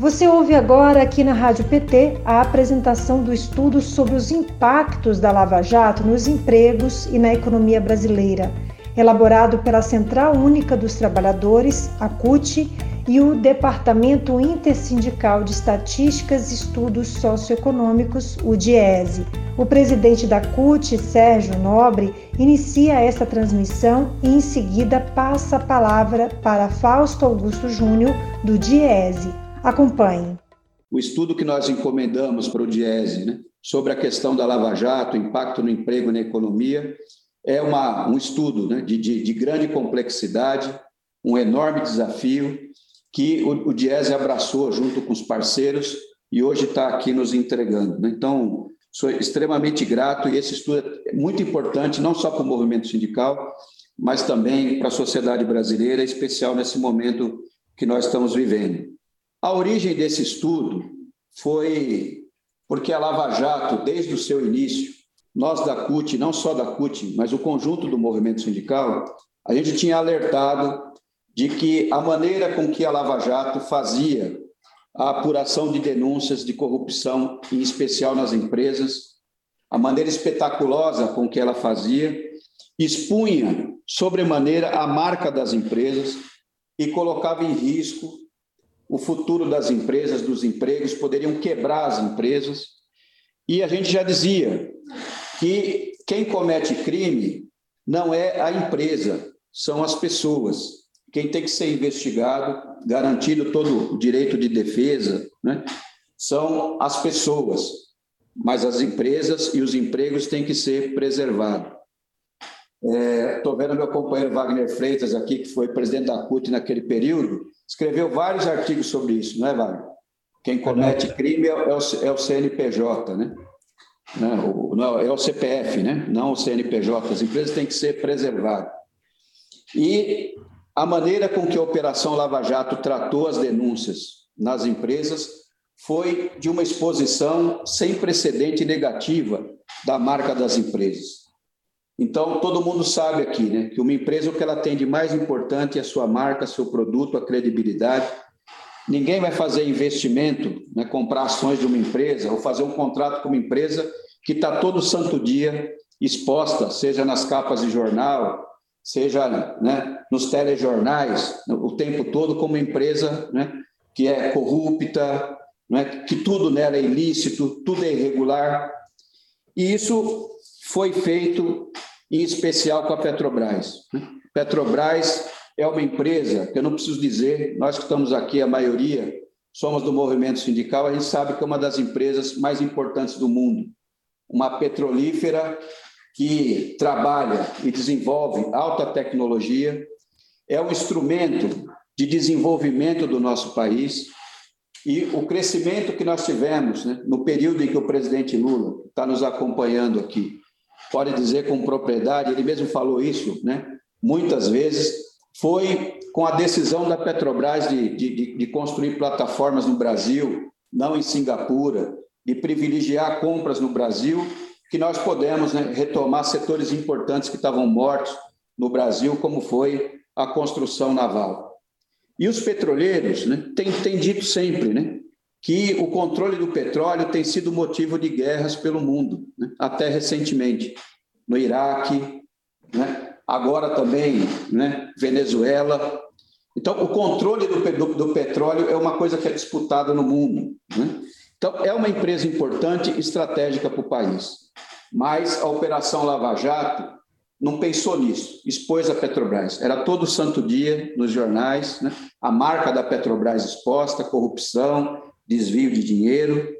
Você ouve agora aqui na Rádio PT a apresentação do estudo sobre os impactos da Lava Jato nos empregos e na economia brasileira, elaborado pela Central Única dos Trabalhadores, a CUT, e o Departamento Intersindical de Estatísticas e Estudos Socioeconômicos, o DIESE. O presidente da CUT, Sérgio Nobre, inicia esta transmissão e em seguida passa a palavra para Fausto Augusto Júnior, do DIESE. Acompanhe. O estudo que nós encomendamos para o DIESE né, sobre a questão da Lava Jato, impacto no emprego e na economia, é uma, um estudo né, de, de, de, grande complexidade, um enorme desafio que o, o DIESE abraçou junto com os parceiros e hoje está aqui nos entregando. Né? Então, sou extremamente grato e esse estudo é muito importante, não só para o movimento sindical, mas também para a sociedade brasileira, especial nesse momento que nós estamos vivendo. A origem desse estudo foi porque a Lava Jato, desde o seu início, nós da CUT, não só da CUT, mas o conjunto do movimento sindical, a gente tinha alertado de que a maneira com que a Lava Jato fazia a apuração de denúncias de corrupção, em especial nas empresas, a maneira espetaculosa com que ela fazia, expunha sobremaneira a marca das empresas e colocava em risco o futuro das empresas, dos empregos, poderiam quebrar as empresas. E a gente já dizia que quem comete crime não é a empresa, são as pessoas. Quem tem que ser investigado, garantido todo o direito de defesa, né, são as pessoas, mas as empresas e os empregos têm que ser preservados. Estou é, vendo meu companheiro Wagner Freitas aqui, que foi presidente da CUT naquele período, escreveu vários artigos sobre isso, não é, Wagner? Quem comete crime é, é o, é o CNPJ, né? Não, o, não, é o CPF, né? não o CNPJ. As empresas têm que ser preservadas. E a maneira com que a Operação Lava Jato tratou as denúncias nas empresas foi de uma exposição sem precedente negativa da marca das empresas. Então, todo mundo sabe aqui né, que uma empresa, o que ela tem de mais importante é a sua marca, seu produto, a credibilidade. Ninguém vai fazer investimento, né, comprar ações de uma empresa ou fazer um contrato com uma empresa que está todo santo dia exposta, seja nas capas de jornal, seja né, nos telejornais, o tempo todo, como empresa né, que é corrupta, né, que tudo nela é ilícito, tudo é irregular. E isso foi feito em especial com a Petrobras. Né? Petrobras é uma empresa que eu não preciso dizer, nós que estamos aqui, a maioria, somos do movimento sindical, a gente sabe que é uma das empresas mais importantes do mundo. Uma petrolífera que trabalha e desenvolve alta tecnologia, é um instrumento de desenvolvimento do nosso país. E o crescimento que nós tivemos né, no período em que o presidente Lula está nos acompanhando aqui, pode dizer com propriedade, ele mesmo falou isso, né? Muitas vezes foi com a decisão da Petrobras de, de, de construir plataformas no Brasil, não em Singapura, de privilegiar compras no Brasil, que nós podemos né, retomar setores importantes que estavam mortos no Brasil, como foi a construção naval. E os petroleiros né, têm, têm dito sempre né, que o controle do petróleo tem sido motivo de guerras pelo mundo, né? até recentemente, no Iraque, né? agora também né? Venezuela. Então, o controle do, do, do, petróleo é uma coisa que é disputada no mundo. Né? Então, é uma empresa importante, estratégica para o país. Mas a Operação Lava Jato não pensou nisso, expôs a Petrobras. Era todo santo dia nos jornais, né? a marca da Petrobras exposta, corrupção, desvio de dinheiro.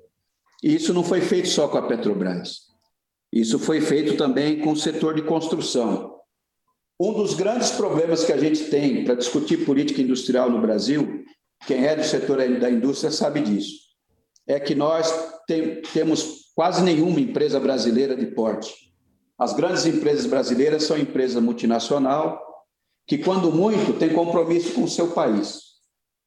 E isso não foi feito só com a Petrobras. Isso foi feito também com o setor de construção. Um dos grandes problemas que a gente tem para discutir política industrial no Brasil, quem é do setor da indústria sabe disso, é que nós tem, temos quase nenhuma empresa brasileira de porte. As grandes empresas brasileiras são empresas multinacional que, quando muito, têm compromisso com o seu país.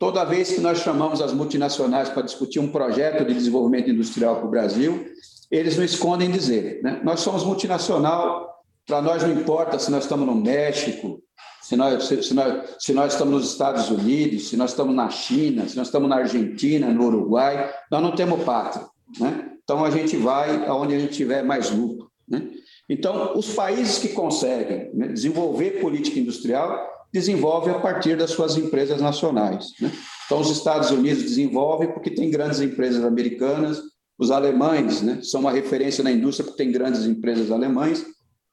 Toda vez que nós chamamos as multinacionais para discutir um projeto de desenvolvimento industrial para o Brasil, eles não escondem dizer, né? nós somos multinacional, para nós não importa se nós estamos no México, se nós, se, nós, se nós estamos nos Estados Unidos, se nós estamos na China, se nós estamos na Argentina, no Uruguai, nós não temos pátria. Né? Então, a gente vai aonde a gente tiver mais lucro. Né? Então, os países que conseguem né, desenvolver política industrial desenvolvem a partir das suas empresas nacionais. Né? Então, os Estados Unidos desenvolvem porque tem grandes empresas americanas, os alemães né, são uma referência na indústria porque tem grandes empresas alemães.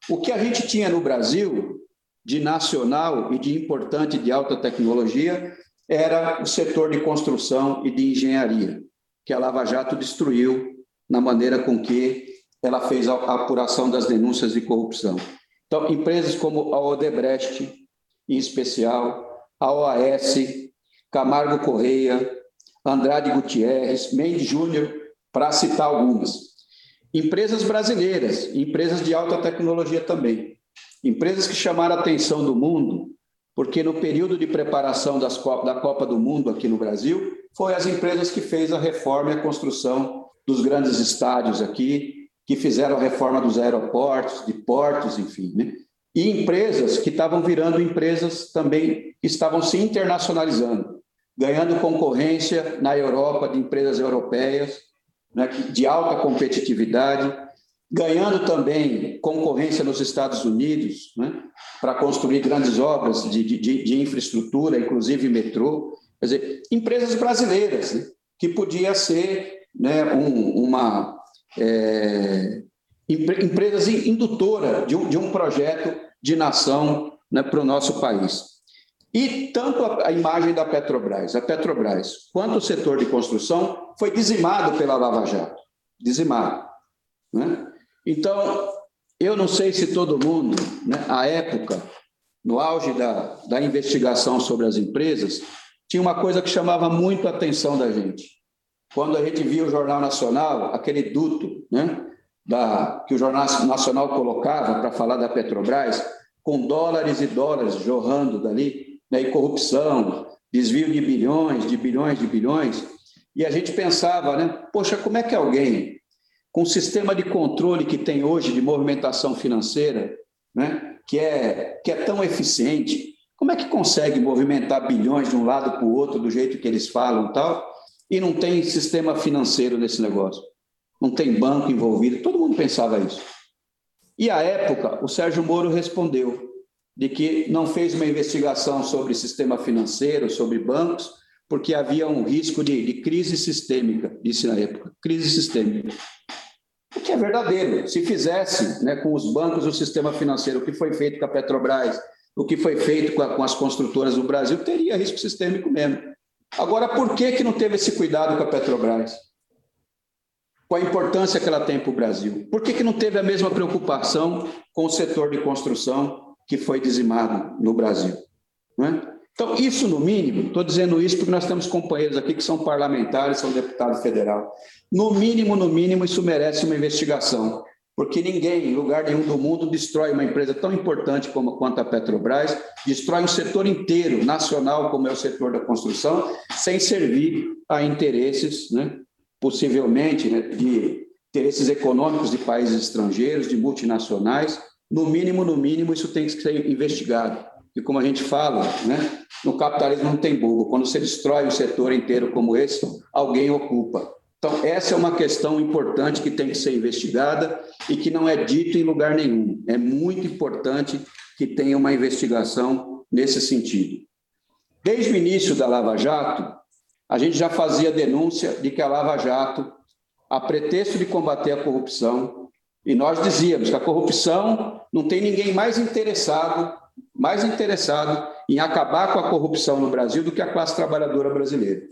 O que a gente tinha no Brasil de nacional e de importante de alta tecnologia era o setor de construção e de engenharia, que a Lava Jato destruiu na maneira com que ela fez a apuração das denúncias de corrupção. Então, empresas como a Odebrecht, em especial, a OAS, Camargo Correia, Andrade Gutierrez, Mendes Júnior, para citar algumas. Empresas brasileiras, empresas de alta tecnologia também. Empresas que chamaram a atenção do mundo, porque no período de preparação das, da Copa do Mundo aqui no Brasil, foi as empresas que fez a reforma e a construção dos grandes estádios aqui, que fizeram a reforma dos aeroportos, de portos, enfim, né? E empresas que estavam virando empresas também estavam se internacionalizando, ganhando concorrência na Europa de empresas europeias, né, de alta competitividade, ganhando também concorrência nos Estados Unidos, né, para construir grandes obras de, de, de, infraestrutura, inclusive metrô. Quer dizer, empresas brasileiras, né, que podia ser né, um, uma é, empresas indutora de um, de um projeto de nação né, para o nosso país. E tanto a, a, imagem da Petrobras, a Petrobras, quanto o setor de construção foi dizimado pela Lava Jato, dizimado. Né? Então, eu não sei se todo mundo, né, à época, no auge da, da investigação sobre as empresas, tinha uma coisa que chamava muito a atenção da gente. Quando a gente via o Jornal Nacional, aquele duto né, da, que o Jornal Nacional colocava para falar da Petrobras, com dólares e dólares jorrando dali, né, e corrupção, desvio de bilhões, de bilhões, de bilhões, e a gente pensava, né, poxa, como é que alguém com o sistema de controle que tem hoje de movimentação financeira, né, que, é, que é tão eficiente, como é que consegue movimentar bilhões de um lado para o outro do jeito que eles falam tal, e não tem sistema financeiro nesse negócio? Não tem banco envolvido? Todo mundo pensava isso. E à época, o Sérgio Moro respondeu de que não fez uma investigação sobre sistema financeiro, sobre bancos, porque havia um risco de, de crise sistêmica, disse na época, crise sistêmica. O que é verdadeiro. Se fizesse né, com os bancos o sistema financeiro, o que foi feito com a Petrobras, o que foi feito com, a, com as construtoras do Brasil, teria risco sistêmico mesmo. Agora, por que, que não teve esse cuidado com a Petrobras? Com a importância que ela tem para o Brasil? Por que, que não teve a mesma preocupação com o setor de construção que foi dizimado no Brasil? É? Então, isso no mínimo, estou dizendo isso porque nós temos companheiros aqui que são parlamentares, são deputados federal. No mínimo, no mínimo, isso merece uma investigação, porque ninguém, em lugar nenhum do mundo, destrói uma empresa tão importante como quanto a Petrobras, destrói um setor inteiro, nacional, como é o setor da construção, sem servir a interesses, né, possivelmente, né, de interesses econômicos de países estrangeiros, de multinacionais. No mínimo, no mínimo, isso tem que ser investigado. E como a gente fala, né, no capitalismo não tem burro. Quando você destrói um setor inteiro como esse, alguém ocupa. Então, essa é uma questão importante que tem que ser investigada e que não é dito em lugar nenhum. É muito importante que tenha uma investigação nesse sentido. Desde o início da Lava Jato, a gente já fazia denúncia de que a Lava Jato, a pretexto de combater a corrupção, e nós dizíamos que a corrupção não tem ninguém mais interessado mais interessado em acabar com a corrupção no Brasil do que a classe trabalhadora brasileira.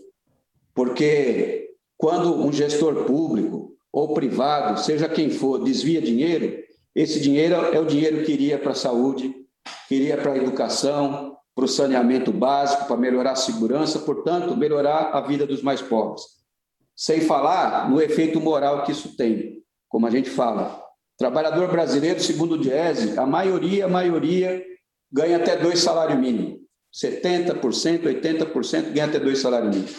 Porque quando um gestor público ou privado, seja quem for, desvia dinheiro, esse dinheiro é o dinheiro que iria para a saúde, que iria para a educação, para o saneamento básico, para melhorar a segurança, portanto, melhorar a vida dos mais pobres. Sem falar no efeito moral que isso tem. Como a gente fala, trabalhador brasileiro, segundo o Diese, a maioria, a maioria ganha até dois salários mínimos. 70%, 80% ganha até dois salários mínimos.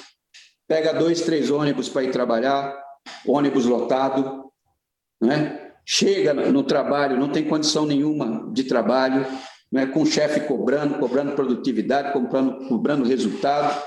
Pega dois, três ônibus para ir trabalhar, ônibus lotado, né? chega no trabalho, não tem condição nenhuma de trabalho, né, com o chefe cobrando, cobrando produtividade, cobrando, cobrando resultado.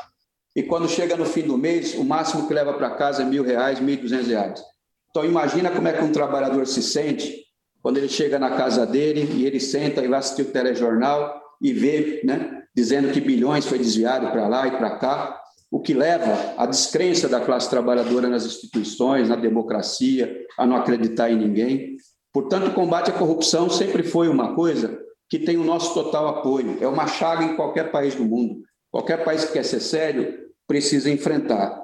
E quando chega no fim do mês, o máximo que leva para casa é mil reais, mil e duzentos reais. Então, imagina como é que um trabalhador se sente quando ele chega na casa dele e ele senta e vai assistir o telejornal e vê, né, dizendo que bilhões foi desviado para lá e para cá, o que leva à descrença da classe trabalhadora nas instituições, na democracia, a não acreditar em ninguém. Portanto, o combate à corrupção sempre foi uma coisa que tem o nosso total apoio. É uma chaga em qualquer país do mundo. Qualquer país que quer ser sério precisa enfrentar.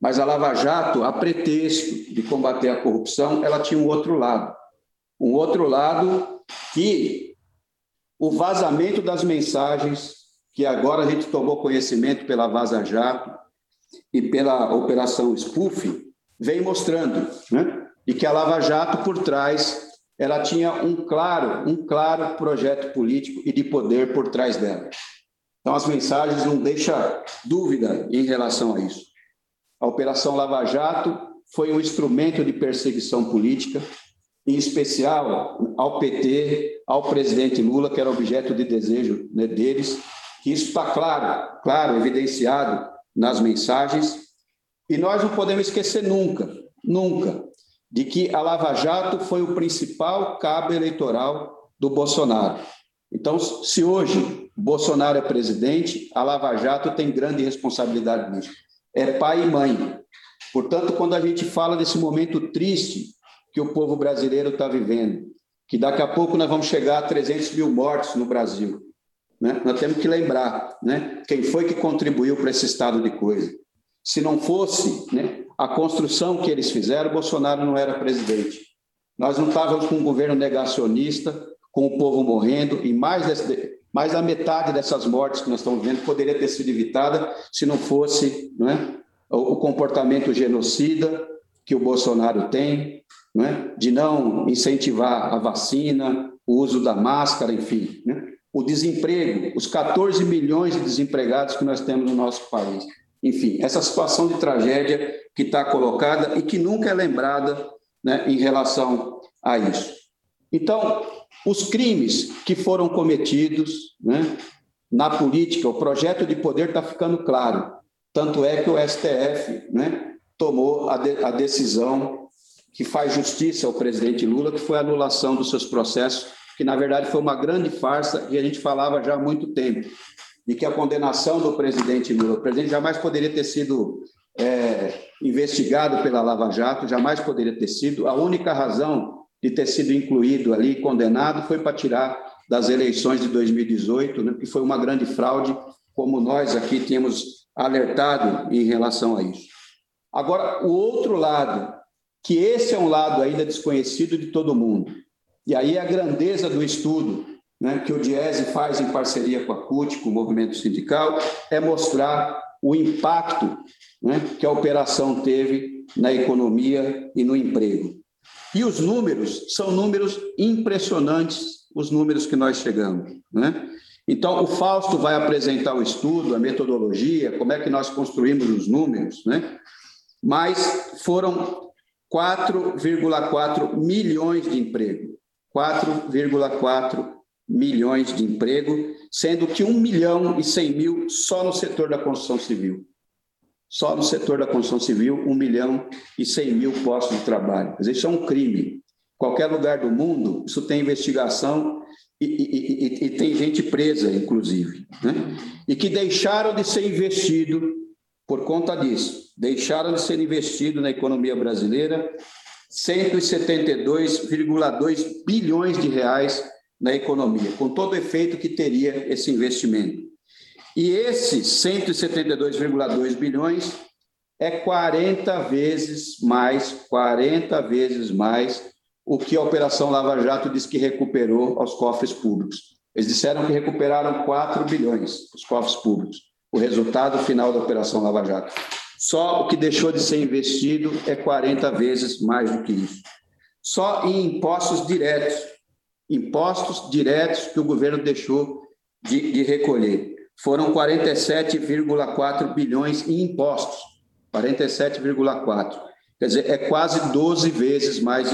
Mas a Lava Jato, a pretexto de combater a corrupção, ela tinha um outro lado. Um outro lado que o vazamento das mensagens, que agora a gente tomou conhecimento pela Vaza Jato e pela Operação Spoof, vem mostrando, né? E que a Lava Jato, por trás, ela tinha um claro, um claro projeto político e de poder por trás dela. Então, as mensagens não deixam dúvida em relação a isso. A Operação Lava Jato foi um instrumento de perseguição política, em especial ao PT, ao presidente Lula, que era objeto de desejo né, deles, isso está claro, claro, evidenciado nas mensagens, e nós não podemos esquecer nunca, nunca, de que a Lava Jato foi o principal cabo eleitoral do Bolsonaro. Então, se hoje Bolsonaro é presidente, a Lava Jato tem grande responsabilidade nisso. É pai e mãe. Portanto, quando a gente fala desse momento triste que o povo brasileiro está vivendo, que daqui a pouco nós vamos chegar a 300 mil mortos no Brasil, né? nós temos que lembrar né? quem foi que contribuiu para esse estado de coisa. Se não fosse né, a construção que eles fizeram, Bolsonaro não era presidente. Nós não estávamos com um governo negacionista, com o povo morrendo, e mais, desse, mais da metade dessas mortes que nós estamos vendo poderia ter sido evitada se não fosse não é, o, comportamento genocida que o Bolsonaro tem, não é, de não incentivar a vacina, o uso da máscara, enfim. Né, o desemprego, os 14 milhões de desempregados que nós temos no nosso país. Enfim, essa situação de tragédia que está colocada e que nunca é lembrada né, em relação a isso. Então, os crimes que foram cometidos né, na política, o projeto de poder está ficando claro. Tanto é que o STF né, tomou a, de, a decisão que faz justiça ao presidente Lula, que foi a anulação dos seus processos, que na verdade foi uma grande farsa e a gente falava já há muito tempo de que a condenação do presidente Lula, o presidente jamais poderia ter sido é, investigado pela Lava Jato, jamais poderia ter sido. A única razão de ter sido incluído ali, condenado, foi para tirar das eleições de 2018, né, que foi uma grande fraude, como nós aqui tínhamos alertado em relação a isso. Agora, o outro lado, que esse é um lado ainda desconhecido de todo mundo, e aí a grandeza do estudo né, que o Diese faz em parceria com a CUT, com o movimento sindical, é mostrar o impacto né, que a operação teve na economia e no emprego. E os números são números impressionantes, os números que nós chegamos. Né? Então, o Fausto vai apresentar o estudo, a metodologia, como é que nós construímos os números, né? mas foram 4,4 milhões de emprego. 4,4 milhões de emprego, sendo que 1 milhão e 100 mil só no setor da construção civil. Só no setor da construção civil, 1 milhão e 100 mil postos de trabalho. Dizer, isso é um crime. Qualquer lugar do mundo, isso tem investigação e, e, e, e tem gente presa, inclusive. Né? E que deixaram de ser investido por conta disso. Deixaram de ser investido na economia brasileira 172,2 bilhões de reais na economia, com todo o efeito que teria esse investimento. E esses 172,2 bilhões é 40 vezes mais, 40 vezes mais o que a Operação Lava Jato diz que recuperou aos cofres públicos. Eles disseram que recuperaram 4 bilhões os cofres públicos, o resultado final da Operação Lava Jato. Só o que deixou de ser investido é 40 vezes mais do que isso. Só em impostos diretos, impostos diretos que o governo deixou de, de recolher. Foram 47,4 bilhões em impostos. 47,4. Quer dizer, é quase 12 vezes mais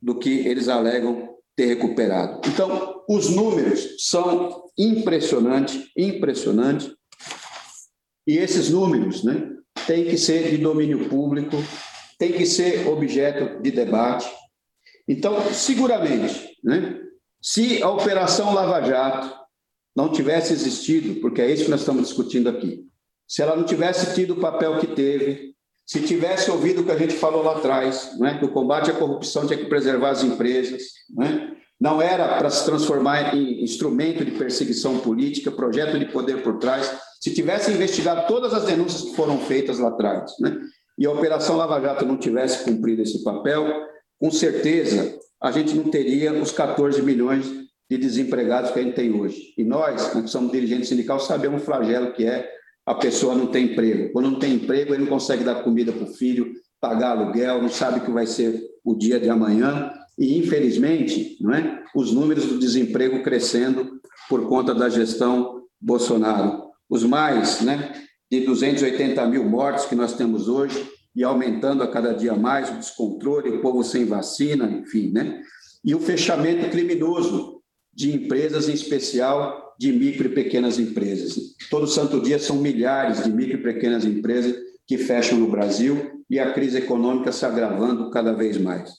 do que eles alegam ter recuperado. Então, os números são impressionantes, impressionantes, e esses números né, têm que ser de domínio público, têm que ser objeto de debate. Então, seguramente, né, se a Operação Lava Jato não tivesse existido, porque é isso que nós estamos discutindo aqui, se ela não tivesse tido o papel que teve, se tivesse ouvido o que a gente falou lá atrás, né, que o combate à corrupção tinha que preservar as empresas, né, não era para se transformar em instrumento de perseguição política, projeto de poder por trás, se tivesse investigado todas as denúncias que foram feitas lá atrás, né, e a Operação Lava Jato não tivesse cumprido esse papel, com certeza a gente não teria os 14 milhões de desempregados que a gente tem hoje. E nós, né, que somos dirigentes sindicais, sabemos o flagelo que é a pessoa não ter emprego. Quando não tem emprego, ele não consegue dar comida para o filho, pagar aluguel, não sabe o que vai ser o dia de amanhã. E, infelizmente, não é? os números do desemprego crescendo por conta da gestão Bolsonaro. Os mais né, de 280 mil mortos que nós temos hoje e aumentando a cada dia mais o descontrole, o povo sem vacina, enfim. Né? E o fechamento criminoso de empresas, em especial de micro e pequenas empresas. Todo santo dia são milhares de micro e pequenas empresas que fecham no Brasil e a crise econômica se agravando cada vez mais.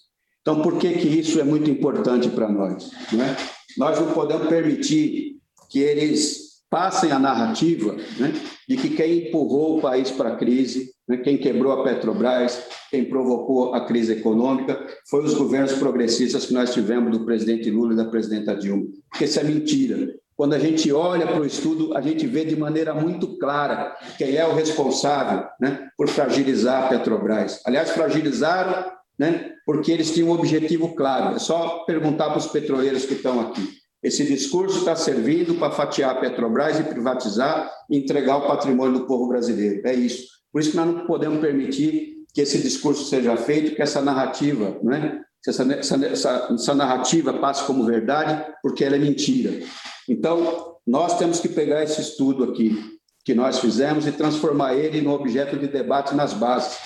Então, por que, que isso é muito importante para nós? É? Nós não podemos permitir que eles passem a narrativa né, de que quem empurrou o país para a crise, né, quem quebrou a Petrobras, quem provocou a crise econômica, foi os governos progressistas que nós tivemos do presidente Lula e da presidenta Dilma. Porque isso é mentira. Quando a gente olha para o estudo, a gente vê de maneira muito clara quem é o responsável né, por fragilizar a Petrobras. Aliás, fragilizaram né, porque eles tinham um objetivo claro. É só perguntar para os petroleiros que estão aqui. Esse discurso está servindo para fatiar a Petrobras e privatizar e entregar o patrimônio do povo brasileiro. É isso. Por isso que nós não podemos permitir que esse discurso seja feito, que essa narrativa, né? essa, essa, essa narrativa passe como verdade, porque ela é mentira. Então, nós temos que pegar esse estudo aqui que nós fizemos e transformar ele no objeto de debate nas bases.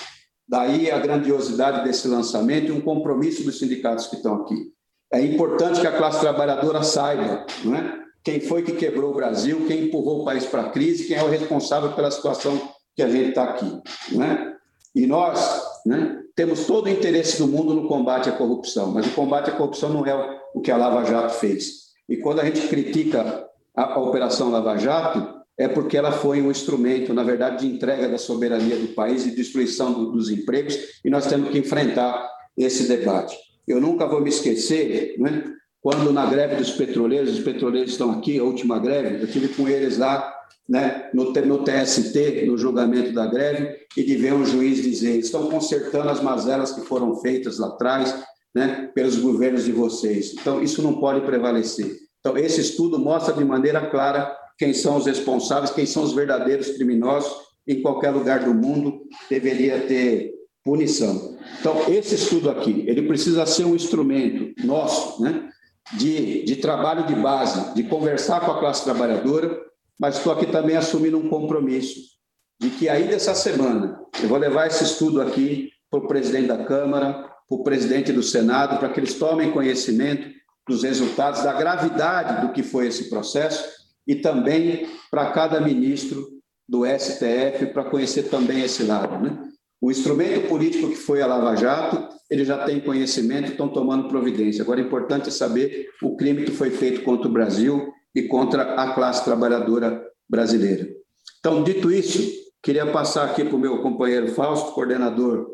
Daí a grandiosidade desse lançamento e um compromisso dos sindicatos que estão aqui. É importante que a classe trabalhadora saiba não é? quem foi que quebrou o Brasil, quem empurrou o país para a crise, quem é o responsável pela situação que a gente está aqui. Não é? E nós né, temos todo o interesse do mundo no combate à corrupção, mas o combate à corrupção não é o que a Lava Jato fez. E quando a gente critica a, a Operação Lava Jato, é porque ela foi um instrumento, na verdade, de entrega da soberania do país e destruição do, dos empregos, e nós temos que enfrentar esse debate. Eu nunca vou me esquecer, né? quando na greve dos petroleiros, os petroleiros estão aqui, a última greve, eu tive com eles lá né, no, no TST, no julgamento da greve, e de ver um juiz dizer: estão consertando as mazelas que foram feitas lá atrás né, pelos governos de vocês. Então, isso não pode prevalecer. Então, esse estudo mostra de maneira clara quem são os responsáveis, quem são os verdadeiros criminosos. Em qualquer lugar do mundo deveria ter punição. Então, esse estudo aqui, ele precisa ser um instrumento nosso, né, de, de trabalho de base, de conversar com a classe trabalhadora, mas estou aqui também assumindo um compromisso de que aí dessa semana eu vou levar esse estudo aqui para o presidente da Câmara, para o presidente do Senado, para que eles tomem conhecimento dos resultados, da gravidade do que foi esse processo e também para cada ministro do STF para conhecer também esse lado, né? O instrumento político que foi a Lava Jato, ele já tem conhecimento, estão tomando providência. Agora, é importante saber o crime que foi feito contra o Brasil e contra a classe trabalhadora brasileira. Então, dito isso, queria passar aqui para o meu companheiro Fausto, coordenador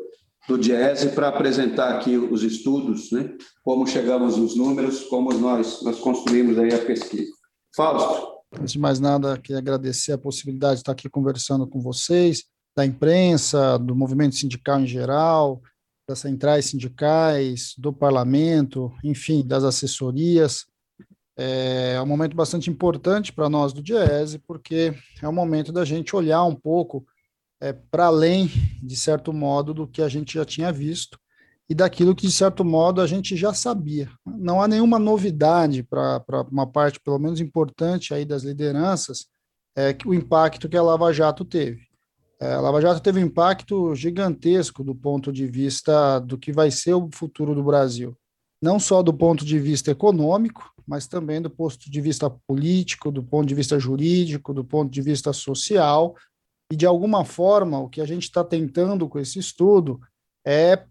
do DIESE, para apresentar aqui os estudos, né? como chegamos nos números, como nós, nós construímos aí a pesquisa. Fausto. Antes de mais nada, queria agradecer a possibilidade de estar aqui conversando com vocês, da imprensa, do movimento sindical em geral, das centrais sindicais, do parlamento, enfim, das assessorias. É um momento bastante importante para nós do Diese, porque é um momento da gente olhar um pouco é, para além, de certo modo, do que a gente já tinha visto e daquilo que, de certo modo, a gente já sabia. Não há nenhuma novidade para uma parte, pelo menos importante, aí das lideranças, é, o impacto que a Lava Jato teve. É, a Lava Jato teve um impacto gigantesco do ponto de vista do que vai ser o futuro do Brasil. não só do ponto de vista econômico, mas também do ponto de vista político, do ponto de vista jurídico, do ponto de vista social. E, de alguma forma, o que a gente está tentando com esse estudo é,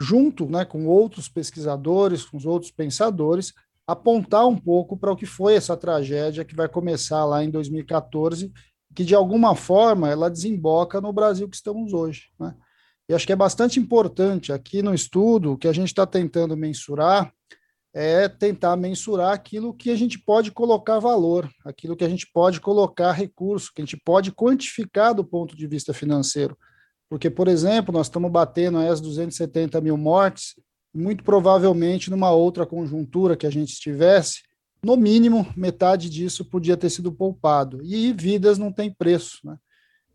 junto né, com outros pesquisadores, com os outros pensadores, apontar um pouco para o que foi essa tragédia que vai começar lá em 2014, que de alguma forma ela desemboca no Brasil que estamos hoje. Né? E acho que é bastante importante aqui no estudo que a gente está tentando mensurar é tentar mensurar aquilo que a gente pode colocar valor, aquilo que a gente pode colocar recurso, que a gente pode quantificar do ponto de vista financeiro. Porque, por exemplo, nós estamos batendo as 270 mil mortes, muito provavelmente numa outra conjuntura que a gente estivesse, no mínimo metade disso podia ter sido poupado. E vidas não têm preço. Né?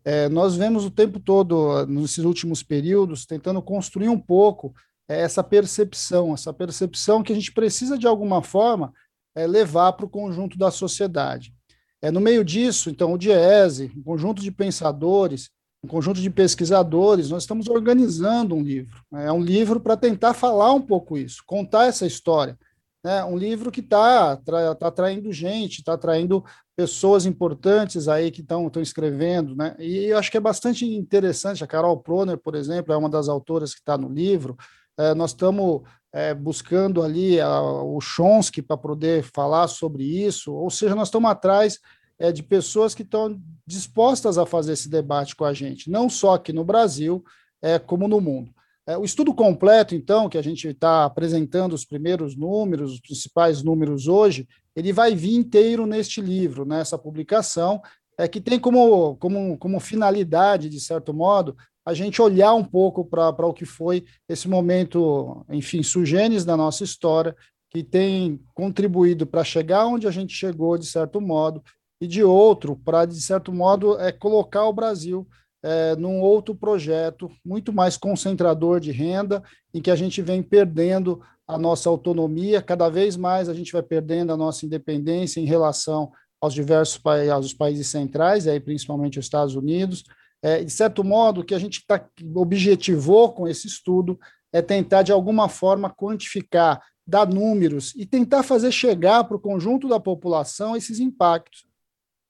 É, nós vemos o tempo todo, nesses últimos períodos, tentando construir um pouco é, essa percepção, essa percepção que a gente precisa, de alguma forma, é, levar para o conjunto da sociedade. É, no meio disso, então, o DIESE, um conjunto de pensadores, um conjunto de pesquisadores, nós estamos organizando um livro. Né? É um livro para tentar falar um pouco isso, contar essa história né, um livro que está tá atraindo gente, está atraindo pessoas importantes aí que estão escrevendo, né? E eu acho que é bastante interessante. A Carol Proner, por exemplo, é uma das autoras que está no livro. É, nós estamos é, buscando ali a, o Chomsky para poder falar sobre isso, ou seja, nós estamos atrás é, de pessoas que estão dispostas a fazer esse debate com a gente, não só aqui no Brasil, é, como no mundo. É, o estudo completo, então, que a gente está apresentando os primeiros números, os principais números hoje, ele vai vir inteiro neste livro, nessa publicação, é, que tem como, como, como finalidade, de certo modo, a gente olhar um pouco para o que foi esse momento, enfim, sugênis da nossa história, que tem contribuído para chegar onde a gente chegou, de certo modo, e de outro, para, de certo modo, é colocar o Brasil é, num outro projeto muito mais concentrador de renda, em que a gente vem perdendo a nossa autonomia, cada vez mais a gente vai perdendo a nossa independência em relação aos diversos aos países centrais, aí principalmente os Estados Unidos. É, de certo modo, o que a gente tá, objetivou com esse estudo é tentar, de alguma forma, quantificar, dar números e tentar fazer chegar para o conjunto da população esses impactos.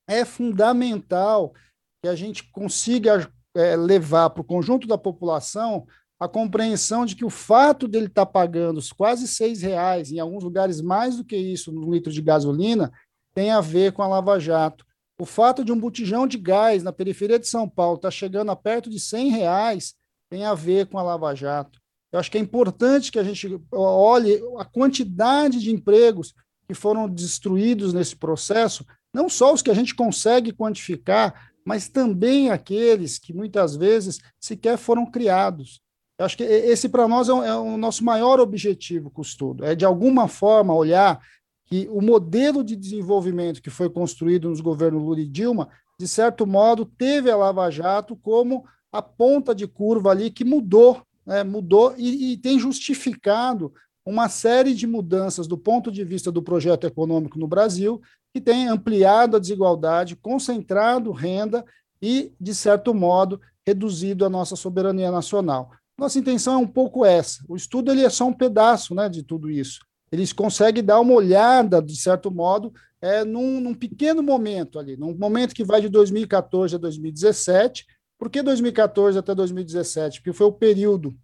É fundamental que a gente consiga é, levar para o conjunto da população a compreensão de que o fato dele estar tá pagando quase seis reais, em alguns lugares mais do que isso, no litro de gasolina, tem a ver com a Lava Jato. O fato de um botijão de gás na periferia de São Paulo estar tá chegando a perto de 100 reais tem a ver com a Lava Jato. Eu acho que é importante que a gente olhe a quantidade de empregos que foram destruídos nesse processo, não só os que a gente consegue quantificar, mas também aqueles que muitas vezes sequer foram criados. Eu acho que esse, para nós, é, é o nosso maior objetivo com o estudo, é de alguma forma olhar que o modelo de desenvolvimento que foi construído nos governos Lula e Dilma, de certo modo, teve a Lava Jato como a ponta de curva ali que mudou, né, mudou e, e tem justificado uma série de mudanças do ponto de vista do projeto econômico no Brasil, que tem ampliado a desigualdade, concentrado renda e, de certo modo, reduzido a nossa soberania nacional. Nossa intenção é um pouco essa. O estudo ele é só um pedaço né, de tudo isso. Eles conseguem dar uma olhada, de certo modo, é, num, num pequeno momento ali, num momento que vai de 2014 a 2017. Por que 2014 até 2017? Porque foi o período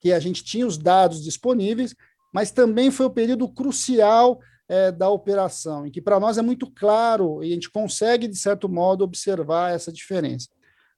que a gente tinha os dados disponíveis, mas também foi o período crucial é, da operação, em que para nós é muito claro e a gente consegue, de certo modo, observar essa diferença.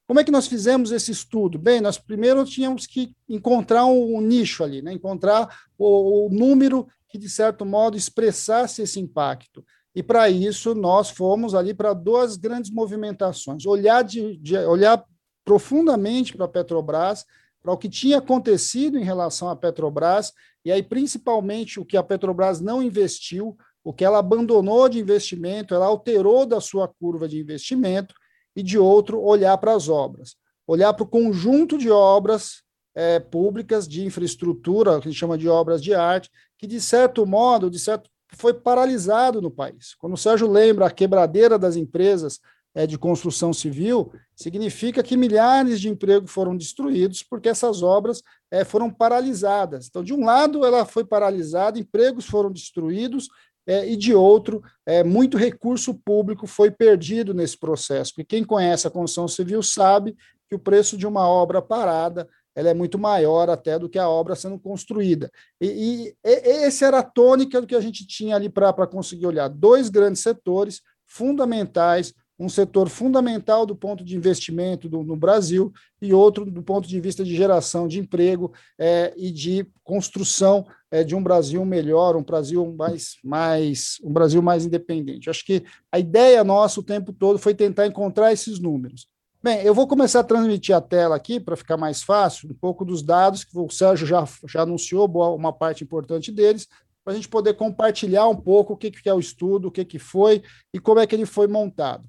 Como é que nós fizemos esse estudo? Bem, nós primeiro tínhamos que encontrar um, um nicho ali, né? encontrar o, o número que, de certo modo, expressasse esse impacto. E para isso nós fomos ali para duas grandes movimentações: olhar, de, de olhar profundamente para a Petrobras para o que tinha acontecido em relação à Petrobras, e aí principalmente o que a Petrobras não investiu, o que ela abandonou de investimento, ela alterou da sua curva de investimento, e de outro, olhar para as obras. Olhar para o conjunto de obras é, públicas de infraestrutura, que a gente chama de obras de arte, que, de certo modo, de certo, foi paralisado no país. Quando o Sérgio lembra a quebradeira das empresas é, de construção civil, significa que milhares de empregos foram destruídos porque essas obras é, foram paralisadas. Então, de um lado, ela foi paralisada, empregos foram destruídos, é, e de outro, é, muito recurso público foi perdido nesse processo. Porque quem conhece a construção civil sabe que o preço de uma obra parada ela é muito maior até do que a obra sendo construída. E, e, e esse era a tônica do que a gente tinha ali para conseguir olhar. Dois grandes setores fundamentais, um setor fundamental do ponto de investimento do, no Brasil e outro do ponto de vista de geração de emprego é, e de construção é, de um Brasil melhor, um Brasil mais, mais, um Brasil mais independente. Acho que a ideia nossa o tempo todo foi tentar encontrar esses números. Bem, eu vou começar a transmitir a tela aqui para ficar mais fácil, um pouco dos dados que o Sérgio já, já anunciou, boa, uma parte importante deles, para a gente poder compartilhar um pouco o que, que é o estudo, o que, que foi e como é que ele foi montado.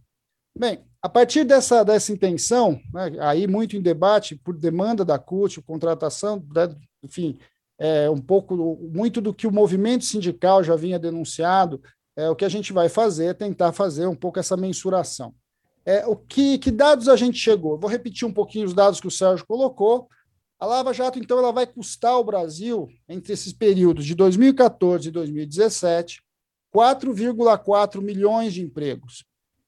Bem, a partir dessa, dessa intenção, né, aí muito em debate, por demanda da CUT, contratação, né, enfim, é, um pouco, muito do que o movimento sindical já vinha denunciado, é, o que a gente vai fazer é tentar fazer um pouco essa mensuração. É, o que, que dados a gente chegou? Vou repetir um pouquinho os dados que o Sérgio colocou. A Lava Jato, então, ela vai custar ao Brasil, entre esses períodos de 2014 e 2017, 4,4 milhões de empregos.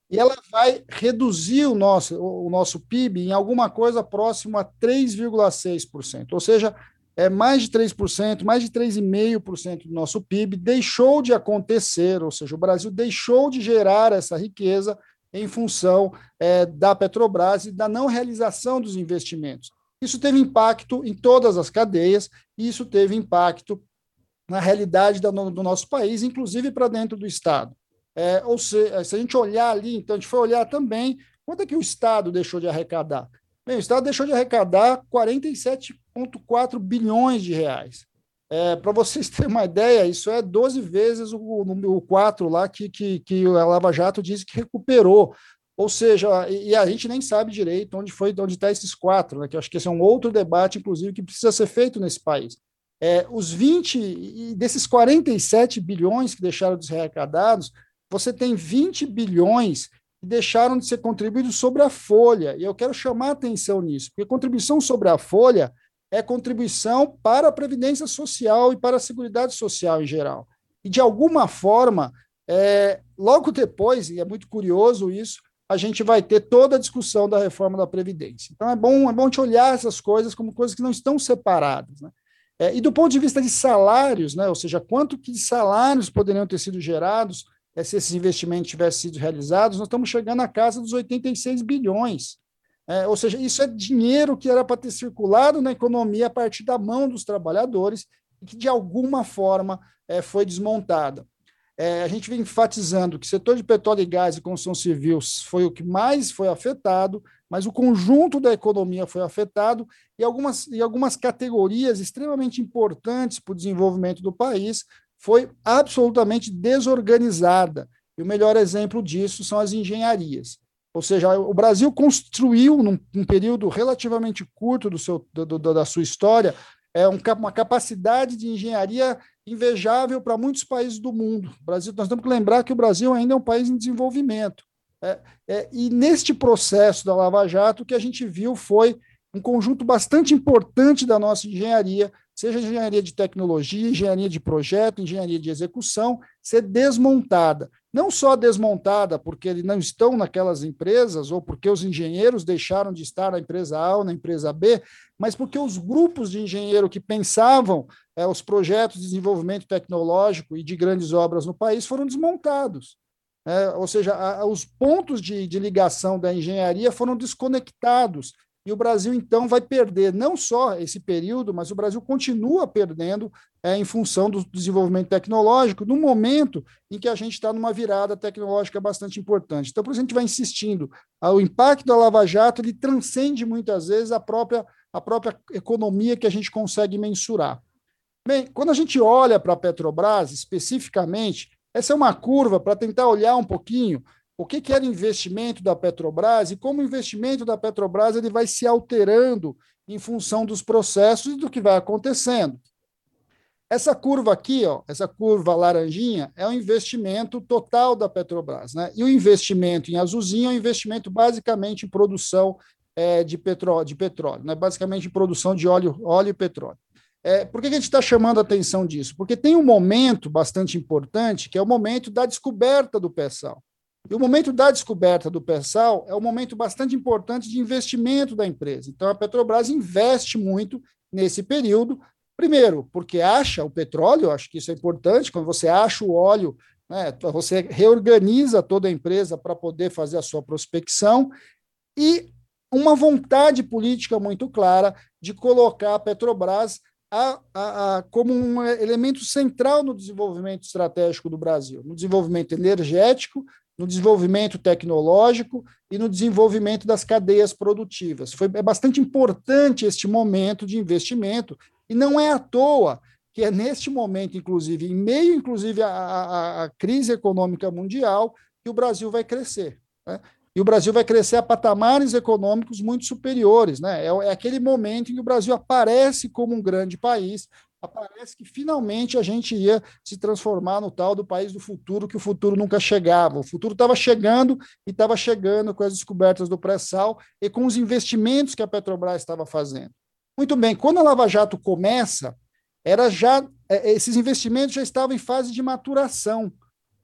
E ela vai reduzir o nosso, o nosso PIB em alguma coisa próximo a 3,6%. Ou seja, é mais de 3%, mais de 3,5% do nosso PIB deixou de acontecer, ou seja, o Brasil deixou de gerar essa riqueza em função é, da Petrobras e da não realização dos investimentos. Isso teve impacto em todas as cadeias, e isso teve impacto na realidade do, do nosso país, inclusive para dentro do Estado. É, ou seja, se a gente olhar ali, então a gente foi olhar também quanto é que o Estado deixou de arrecadar. Bem, o Estado deixou de arrecadar 47,4 bilhões de reais. É, Para vocês terem uma ideia, isso é 12 vezes o, o 4 lá que, que, que a Lava Jato disse que recuperou. Ou seja, e, e a gente nem sabe direito onde foi, onde está esses quatro, né, que eu acho que esse é um outro debate, inclusive, que precisa ser feito nesse país. É, os 20, e desses 47 bilhões que deixaram de ser arrecadados, você tem 20 bilhões que deixaram de ser contribuídos sobre a folha. E eu quero chamar a atenção nisso, porque contribuição sobre a folha é contribuição para a Previdência Social e para a Seguridade Social em geral. E, de alguma forma, é, logo depois, e é muito curioso isso, a gente vai ter toda a discussão da reforma da Previdência. Então, é bom, é bom te olhar essas coisas como coisas que não estão separadas. Né? É, e do ponto de vista de salários, né, ou seja, quanto que salários poderiam ter sido gerados se esses investimentos tivessem sido realizados, nós estamos chegando à casa dos 86 bilhões. É, ou seja, isso é dinheiro que era para ter circulado na economia a partir da mão dos trabalhadores e que, de alguma forma, é, foi desmontada. É, a gente vem enfatizando que o setor de petróleo e gás e construção civil foi o que mais foi afetado, mas o conjunto da economia foi afetado e algumas, e algumas categorias extremamente importantes para o desenvolvimento do país foi absolutamente desorganizada. E o melhor exemplo disso são as engenharias. Ou seja, o Brasil construiu, num, num período relativamente curto do seu, do, do, da sua história, é um, uma capacidade de engenharia invejável para muitos países do mundo. O Brasil, nós temos que lembrar que o Brasil ainda é um país em desenvolvimento. É, é, e neste processo da Lava Jato, o que a gente viu foi um conjunto bastante importante da nossa engenharia, seja engenharia de tecnologia, engenharia de projeto, engenharia de execução, ser desmontada não só desmontada porque eles não estão naquelas empresas ou porque os engenheiros deixaram de estar na empresa A ou na empresa B, mas porque os grupos de engenheiro que pensavam é, os projetos de desenvolvimento tecnológico e de grandes obras no país foram desmontados. É, ou seja, a, os pontos de, de ligação da engenharia foram desconectados e o Brasil, então, vai perder não só esse período, mas o Brasil continua perdendo é, em função do desenvolvimento tecnológico, no momento em que a gente está numa virada tecnológica bastante importante. Então, por isso, a gente vai insistindo. O impacto da Lava Jato ele transcende muitas vezes a própria, a própria economia que a gente consegue mensurar. Bem, quando a gente olha para a Petrobras, especificamente, essa é uma curva para tentar olhar um pouquinho o que, que era investimento da Petrobras e como o investimento da Petrobras ele vai se alterando em função dos processos e do que vai acontecendo. Essa curva aqui, ó, essa curva laranjinha, é o investimento total da Petrobras. Né? E o investimento em azulzinho é o investimento basicamente em produção é, de, petróleo, de petróleo, né? basicamente em produção de óleo, óleo e petróleo. É, por que a gente está chamando a atenção disso? Porque tem um momento bastante importante, que é o momento da descoberta do pré-sal. E o momento da descoberta do pré-sal é um momento bastante importante de investimento da empresa. Então, a Petrobras investe muito nesse período, primeiro, porque acha o petróleo, acho que isso é importante, quando você acha o óleo, né, você reorganiza toda a empresa para poder fazer a sua prospecção, e uma vontade política muito clara de colocar a Petrobras a, a, a, como um elemento central no desenvolvimento estratégico do Brasil, no desenvolvimento energético, no desenvolvimento tecnológico e no desenvolvimento das cadeias produtivas. Foi, é bastante importante este momento de investimento, e não é à toa que é neste momento, inclusive, em meio, inclusive, à, crise econômica mundial, que o Brasil vai crescer. Né? E o Brasil vai crescer a patamares econômicos muito superiores. Né? É, é aquele momento em que o Brasil aparece como um grande país, aparece que finalmente a gente ia se transformar no tal do país do futuro, que o futuro nunca chegava. O futuro estava chegando e estava chegando com as descobertas do pré-sal e com os investimentos que a Petrobras estava fazendo. Muito bem, quando a Lava Jato começa, era já é, esses investimentos já estavam em fase de maturação.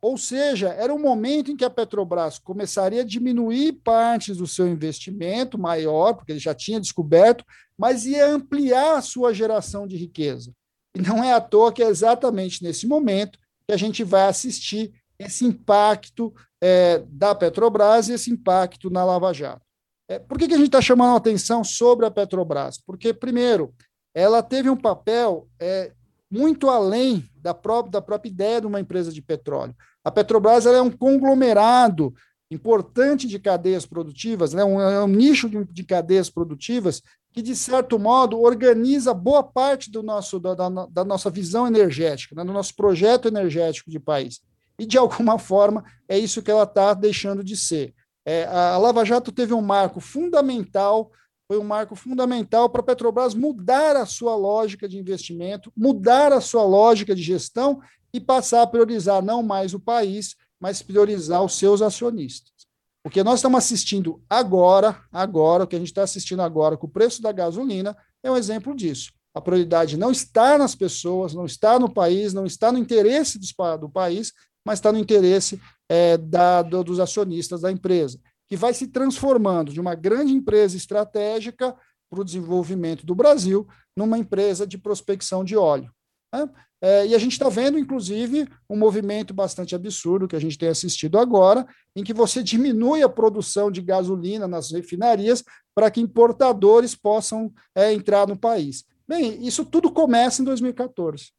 Ou seja, era um momento em que a Petrobras começaria a diminuir partes do seu investimento maior, porque ele já tinha descoberto, mas ia ampliar a sua geração de riqueza. E não é à toa que é exatamente nesse momento que a gente vai assistir esse impacto é, da Petrobras e esse impacto na Lava Jato. É, por que, que a gente está chamando a atenção sobre a Petrobras? Porque, primeiro, ela teve um papel é, muito além da própria, da própria ideia de uma empresa de petróleo. A Petrobras é um conglomerado importante de cadeias produtivas, né, um, é um nicho de, de cadeias produtivas que, de certo modo, organiza boa parte do nosso, da, da, da nossa visão energética, né, do nosso projeto energético de país. E, de alguma forma, é isso que ela está deixando de ser. É, a Lava Jato teve um marco fundamental, foi um marco fundamental para a Petrobras mudar a sua lógica de investimento, mudar a sua lógica de gestão e passar a priorizar não mais o país, mas priorizar os seus acionistas. O que nós estamos assistindo agora, agora, o que a gente está assistindo agora com o preço da gasolina, é um exemplo disso. A prioridade não está nas pessoas, não está no país, não está no interesse do, do país, mas está no interesse é, da, do, dos acionistas da empresa, que vai se transformando de uma grande empresa estratégica para o desenvolvimento do Brasil numa empresa de prospecção de óleo. Né? É, e a gente está vendo, inclusive, um movimento bastante absurdo que a gente tem assistido agora, em que você diminui a produção de gasolina nas refinarias para que importadores possam é, entrar no país. Bem, isso tudo começa em 2014.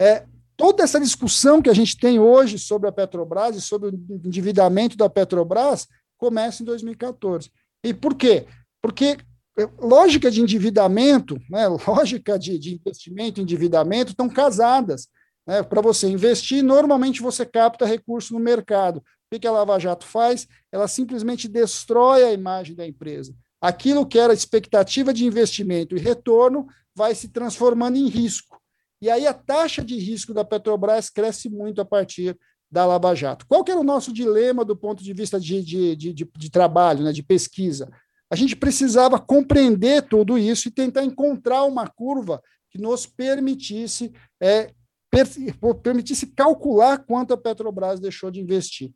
É, toda essa discussão que a gente tem hoje sobre a Petrobras e sobre o endividamento da Petrobras começa em 2014. E por quê? Porque lógica de endividamento, né, lógica de, de investimento e endividamento estão casadas. Né? Para você investir, normalmente você capta recurso no mercado. O que a Lava Jato faz? Ela simplesmente destrói a imagem da empresa. Aquilo que era expectativa de investimento e retorno vai se transformando em risco. E aí a taxa de risco da Petrobras cresce muito a partir da Lava Jato. Qual que era o nosso dilema do ponto de vista de, de, de, de, de trabalho, né, de pesquisa? A gente precisava compreender tudo isso e tentar encontrar uma curva que nos permitisse, é, per, permitisse calcular quanto a Petrobras deixou de investir.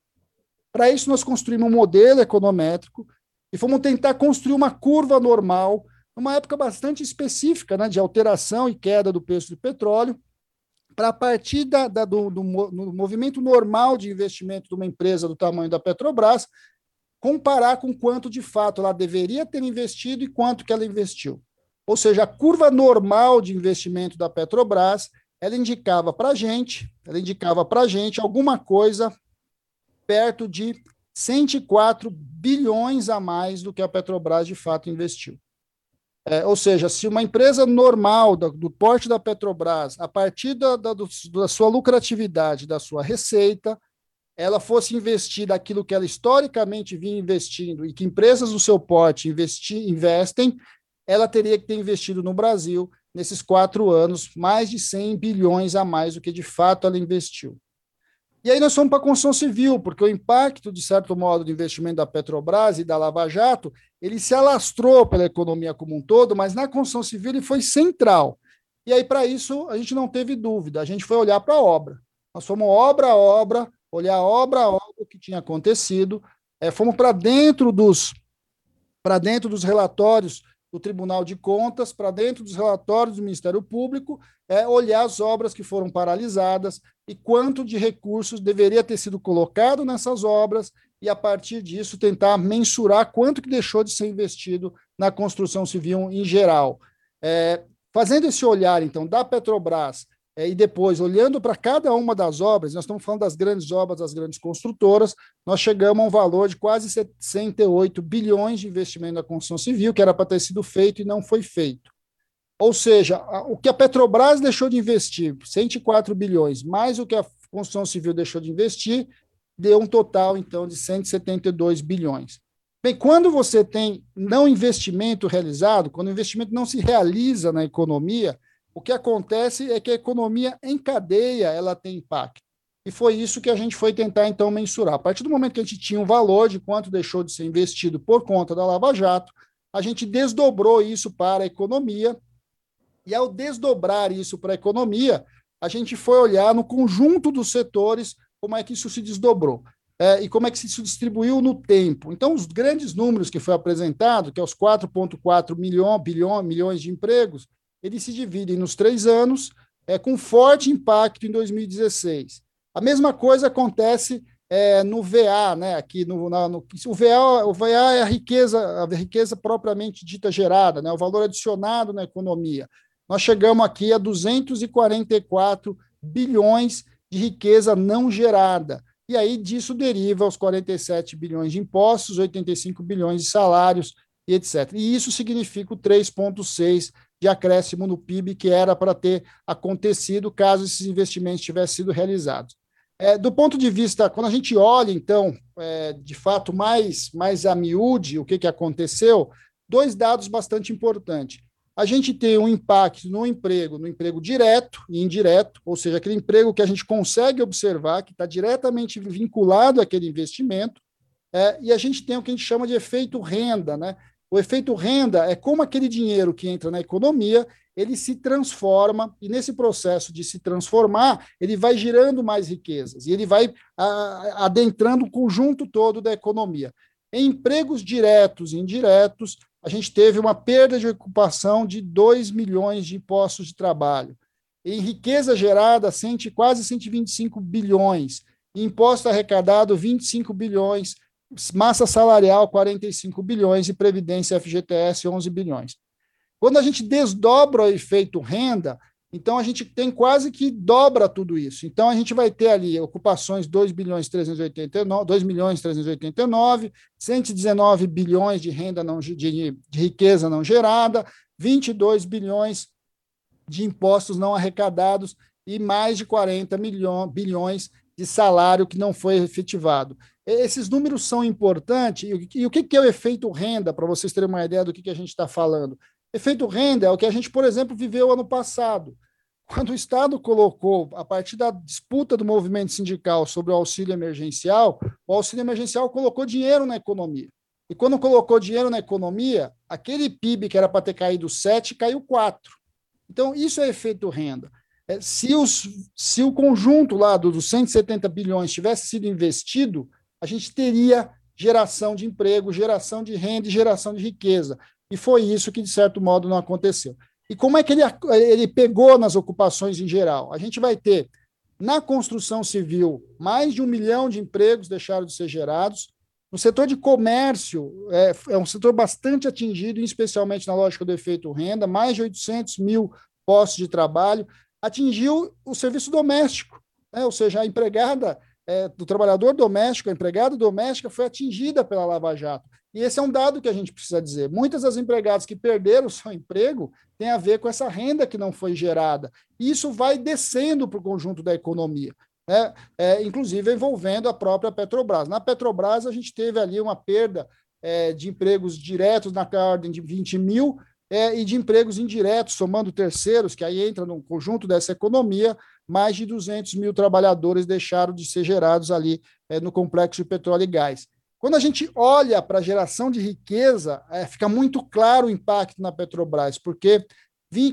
Para isso, nós construímos um modelo econométrico e fomos tentar construir uma curva normal, numa época bastante específica né, de alteração e queda do preço do petróleo, para a partir da, da do, do, do movimento normal de investimento de uma empresa do tamanho da Petrobras, comparar com quanto de fato ela deveria ter investido e quanto que ela investiu. Ou seja, a curva normal de investimento da Petrobras, ela indicava para a gente, ela indicava para gente alguma coisa perto de 104 bilhões a mais do que a Petrobras de fato investiu. É, ou seja, se uma empresa normal do, do porte da Petrobras, a partir da, da, do, da sua lucratividade, da sua receita, ela fosse investir daquilo que ela historicamente vinha investindo e que empresas do seu porte investi, investem, ela teria que ter investido no Brasil nesses quatro anos, mais de 100 bilhões a mais do que de fato ela investiu. E aí nós fomos para a construção civil, porque o impacto, de certo modo, do investimento da Petrobras e da Lava Jato, ele se alastrou pela economia como um todo, mas na construção civil ele foi central. E aí, para isso, a gente não teve dúvida, a gente foi olhar para a obra. Nós fomos obra a obra, olhar obra a obra o que tinha acontecido, é, fomos para dentro dos para dentro dos relatórios do Tribunal de Contas, para dentro dos relatórios do Ministério Público, é, olhar as obras que foram paralisadas e quanto de recursos deveria ter sido colocado nessas obras e, a partir disso, tentar mensurar quanto que deixou de ser investido na construção civil em geral. É, fazendo esse olhar, então, da Petrobras e depois, olhando para cada uma das obras, nós estamos falando das grandes obras, das grandes construtoras, nós chegamos a um valor de quase 68 bilhões de investimento na construção civil, que era para ter sido feito e não foi feito. Ou seja, o que a Petrobras deixou de investir, 104 bilhões, mais o que a construção civil deixou de investir, deu um total, então, de 172 bilhões. Bem, quando você tem não investimento realizado, quando o investimento não se realiza na economia, o que acontece é que a economia em cadeia ela tem impacto. E foi isso que a gente foi tentar então mensurar. A partir do momento que a gente tinha um valor de quanto deixou de ser investido por conta da Lava Jato, a gente desdobrou isso para a economia. E ao desdobrar isso para a economia, a gente foi olhar no conjunto dos setores como é que isso se desdobrou. É, e como é que isso distribuiu no tempo. Então, os grandes números que foi apresentado, que é os 4,4 milhões, bilhões, milhões de empregos, eles se dividem nos três anos, é, com forte impacto em 2016. A mesma coisa acontece é, no VA, né? Aqui no, na, no, o VA, o VA é a riqueza, a riqueza propriamente dita gerada, né? O valor adicionado na economia. Nós chegamos aqui a 244 bilhões de riqueza não gerada. E aí disso deriva os 47 bilhões de impostos, 85 bilhões de salários e etc. E isso significa o 3,6 de acréscimo no PIB que era para ter acontecido caso esses investimentos tivessem sido realizados. É, do ponto de vista, quando a gente olha, então, é, de fato, mais, mais a miúde, o que, que aconteceu, dois dados bastante importantes. A gente tem um impacto no emprego, no emprego direto e indireto, ou seja, aquele emprego que a gente consegue observar, que está diretamente vinculado àquele investimento, é, e a gente tem o que a gente chama de efeito renda, né? O efeito renda é como aquele dinheiro que entra na economia, ele se transforma, e nesse processo de se transformar, ele vai gerando mais riquezas, e ele vai a, adentrando o conjunto todo da economia. Em empregos diretos e indiretos, a gente teve uma perda de ocupação de 2 milhões de impostos de trabalho. Em riqueza gerada, quase 125 bilhões. Em imposto arrecadado, 25 bilhões massa salarial 45 bilhões e previdência FGTS 11 bilhões. Quando a gente desdobra o efeito renda, então a gente tem quase que dobra tudo isso. Então a gente vai ter ali ocupações 2 bilhões 389, 2 milhões 389, 119 bilhões de renda não de, de riqueza não gerada, 22 bilhões de impostos não arrecadados e mais de 40 milhões, bilhões de salário que não foi efetivado. Esses números são importantes. E o que é o efeito renda, para vocês terem uma ideia do que a gente está falando? Efeito renda é o que a gente, por exemplo, viveu ano passado. Quando o Estado colocou, a partir da disputa do movimento sindical sobre o auxílio emergencial, o auxílio emergencial colocou dinheiro na economia. E quando colocou dinheiro na economia, aquele PIB que era para ter caído 7, caiu 4. Então, isso é efeito renda. É, se, os, se o conjunto lá dos 170 bilhões tivesse sido investido, a gente teria geração de emprego, geração de renda e geração de riqueza. E foi isso que, de certo modo, não aconteceu. E como é que ele, ele pegou nas ocupações em geral? A gente vai ter, na construção civil, mais de um milhão de empregos deixaram de ser gerados. No setor de comércio, é, é um setor bastante atingido, especialmente na lógica do efeito renda, mais de 800 mil postos de trabalho atingiu o serviço doméstico, né? ou seja, a empregada é, do trabalhador doméstico, a empregada doméstica foi atingida pela Lava Jato. E esse é um dado que a gente precisa dizer. Muitas das empregadas que perderam seu emprego têm a ver com essa renda que não foi gerada. E isso vai descendo para o conjunto da economia. Né? É, inclusive envolvendo a própria Petrobras. Na Petrobras, a gente teve ali uma perda é, de empregos diretos na ordem de 20 mil, é, e de empregos indiretos, somando terceiros, que aí entra no conjunto dessa economia, mais de 200 mil trabalhadores deixaram de ser gerados ali é, no complexo de petróleo e gás. Quando a gente olha para a geração de riqueza, é, fica muito claro o impacto na Petrobras, porque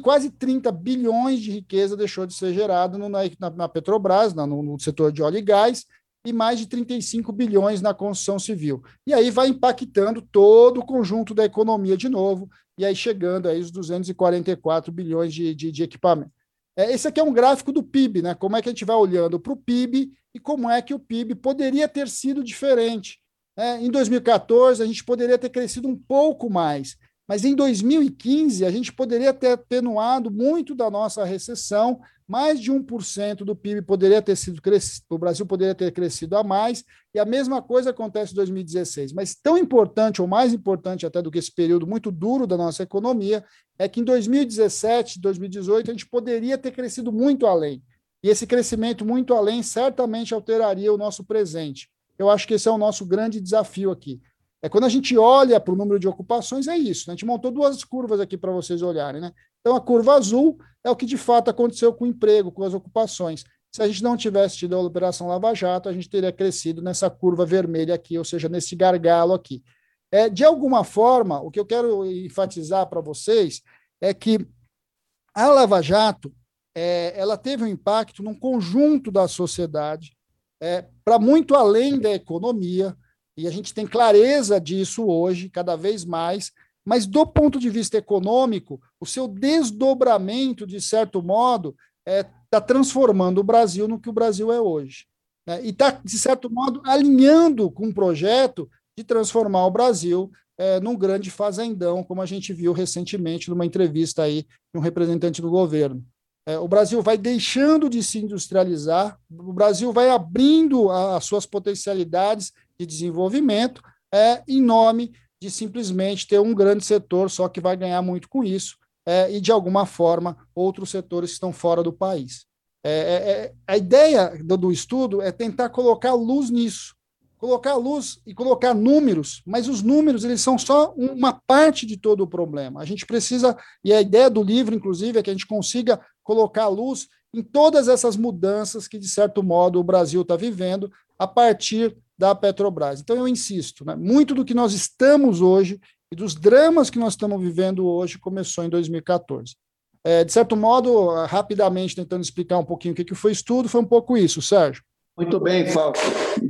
quase 30 bilhões de riqueza deixou de ser gerado no, na, na, Petrobras, no, no setor de óleo e gás, e mais de 35 bilhões na construção civil. E aí vai impactando todo o conjunto da economia de novo, e aí chegando aí os 244 bilhões de, de, de equipamento. É, esse aqui é um gráfico do PIB, né? Como é que a gente vai olhando para o PIB e como é que o PIB poderia ter sido diferente. É, em 2014, a gente poderia ter crescido um pouco mais, mas em 2015, a gente poderia ter atenuado muito da nossa recessão, mais de 1% do PIB poderia ter sido crescido, o Brasil poderia ter crescido a mais, e a mesma coisa acontece em 2016. Mas tão importante, ou mais importante até do que esse período muito duro da nossa economia, é que em 2017, 2018, a gente poderia ter crescido muito além. E esse crescimento muito além certamente alteraria o nosso presente. Eu acho que esse é o nosso grande desafio aqui. É quando a gente olha para o número de ocupações, é isso. Né? A gente montou duas curvas aqui para vocês olharem. Né? Então, a curva azul é o que de fato aconteceu com o emprego, com as ocupações. Se a gente não tivesse tido a Operação Lava Jato, a gente teria crescido nessa curva vermelha aqui, ou seja, nesse gargalo aqui. É, de alguma forma, o que eu quero enfatizar para vocês é que a Lava Jato é, ela teve um impacto num conjunto da sociedade, é, para muito além da economia, e a gente tem clareza disso hoje, cada vez mais, mas do ponto de vista econômico, o seu desdobramento, de certo modo, está é, tá transformando o Brasil no que o Brasil é hoje. Né? E está, de certo modo, alinhando com um projeto de transformar o Brasil é, num grande fazendão, como a gente viu recentemente numa entrevista aí de um representante do governo. É, o Brasil vai deixando de se industrializar, o Brasil vai abrindo as suas potencialidades de desenvolvimento é, em nome de simplesmente ter um grande setor só que vai ganhar muito com isso, é, e de alguma forma outros setores estão fora do país. É, é, é, a ideia do, do, estudo é tentar colocar luz nisso, colocar luz e colocar números, mas os números eles são só uma parte de todo o problema. A gente precisa, e a ideia do livro, inclusive, é que a gente consiga colocar luz em todas essas mudanças que, de certo modo, o Brasil está vivendo a partir da Petrobras. Então, eu insisto, né, muito do que nós estamos hoje e dos dramas que nós estamos vivendo hoje começou em 2014. É, de certo modo, rapidamente tentando explicar um pouquinho o que, que foi estudo, foi um pouco isso, Sérgio. Muito bem, Falco.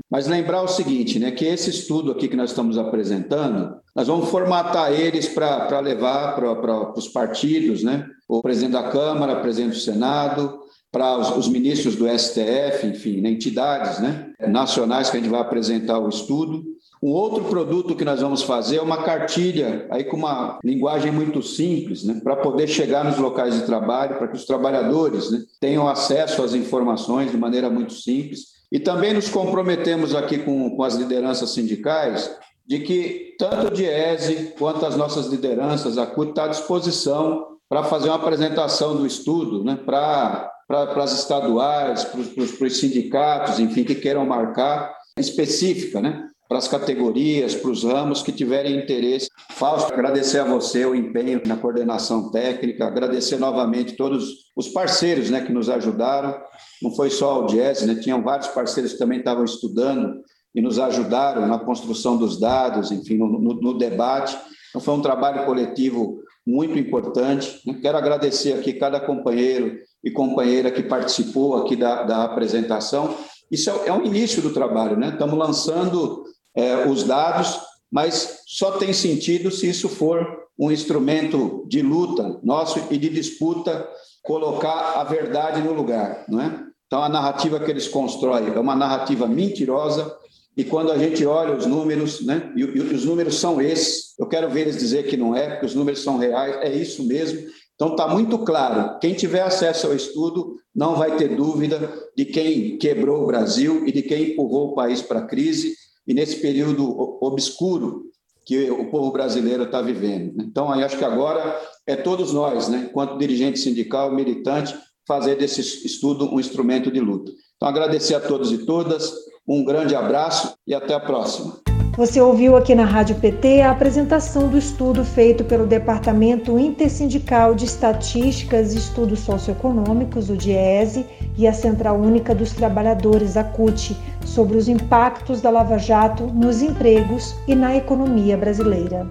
Mas lembrar o seguinte, né, que esse estudo aqui que nós estamos apresentando, nós vamos formatar eles para levar para os partidos, né, o presidente da Câmara, o presidente do Senado, para os, os, ministros do STF, enfim, né, entidades né, nacionais que a gente vai apresentar o estudo. Um outro produto que nós vamos fazer é uma cartilha, aí com uma linguagem muito simples, né, para poder chegar nos locais de trabalho, para que os trabalhadores né, tenham acesso às informações de maneira muito simples. E também nos comprometemos aqui com, com as lideranças sindicais de que tanto o DIESE quanto as nossas lideranças, a CUT está à disposição para fazer uma apresentação do estudo, né, para para as estaduais, para os sindicatos, enfim, que queiram marcar específica, né? Para as categorias, para os ramos que tiverem interesse. Fausto, agradecer a você o empenho na coordenação técnica, agradecer novamente todos os parceiros né, que nos ajudaram. Não foi só o Jazz, né? tinham vários parceiros que também estavam estudando e nos ajudaram na construção dos dados, enfim, no, no, no debate. Então, foi um trabalho coletivo muito importante. Quero agradecer aqui cada companheiro e companheira que participou aqui da, da apresentação. Isso é, é o início do trabalho, né? Estamos lançando é, os dados, mas só tem sentido se isso for um instrumento de luta nosso e de disputa, colocar a verdade no lugar, não é? Então, a narrativa que eles constroem é uma narrativa mentirosa, e quando a gente olha os números, né, e, e, os números são esses, eu quero ver eles dizer que não é, porque os números são reais, é isso mesmo, então, está muito claro: quem tiver acesso ao estudo não vai ter dúvida de quem quebrou o Brasil e de quem empurrou o país para a crise e nesse período obscuro que o povo brasileiro está vivendo. Né? Então, aí acho que agora é todos nós, né, enquanto dirigente sindical, militante, fazer desse estudo um instrumento de luta. Então, agradecer a todos e todas, um grande abraço e até a próxima. Você ouviu aqui na Rádio PT a apresentação do estudo feito pelo Departamento Intersindical de Estatísticas e Estudos Socioeconômicos, o DIESE, e a Central Única dos Trabalhadores, a CUT, sobre os impactos da Lava Jato nos empregos e na economia brasileira.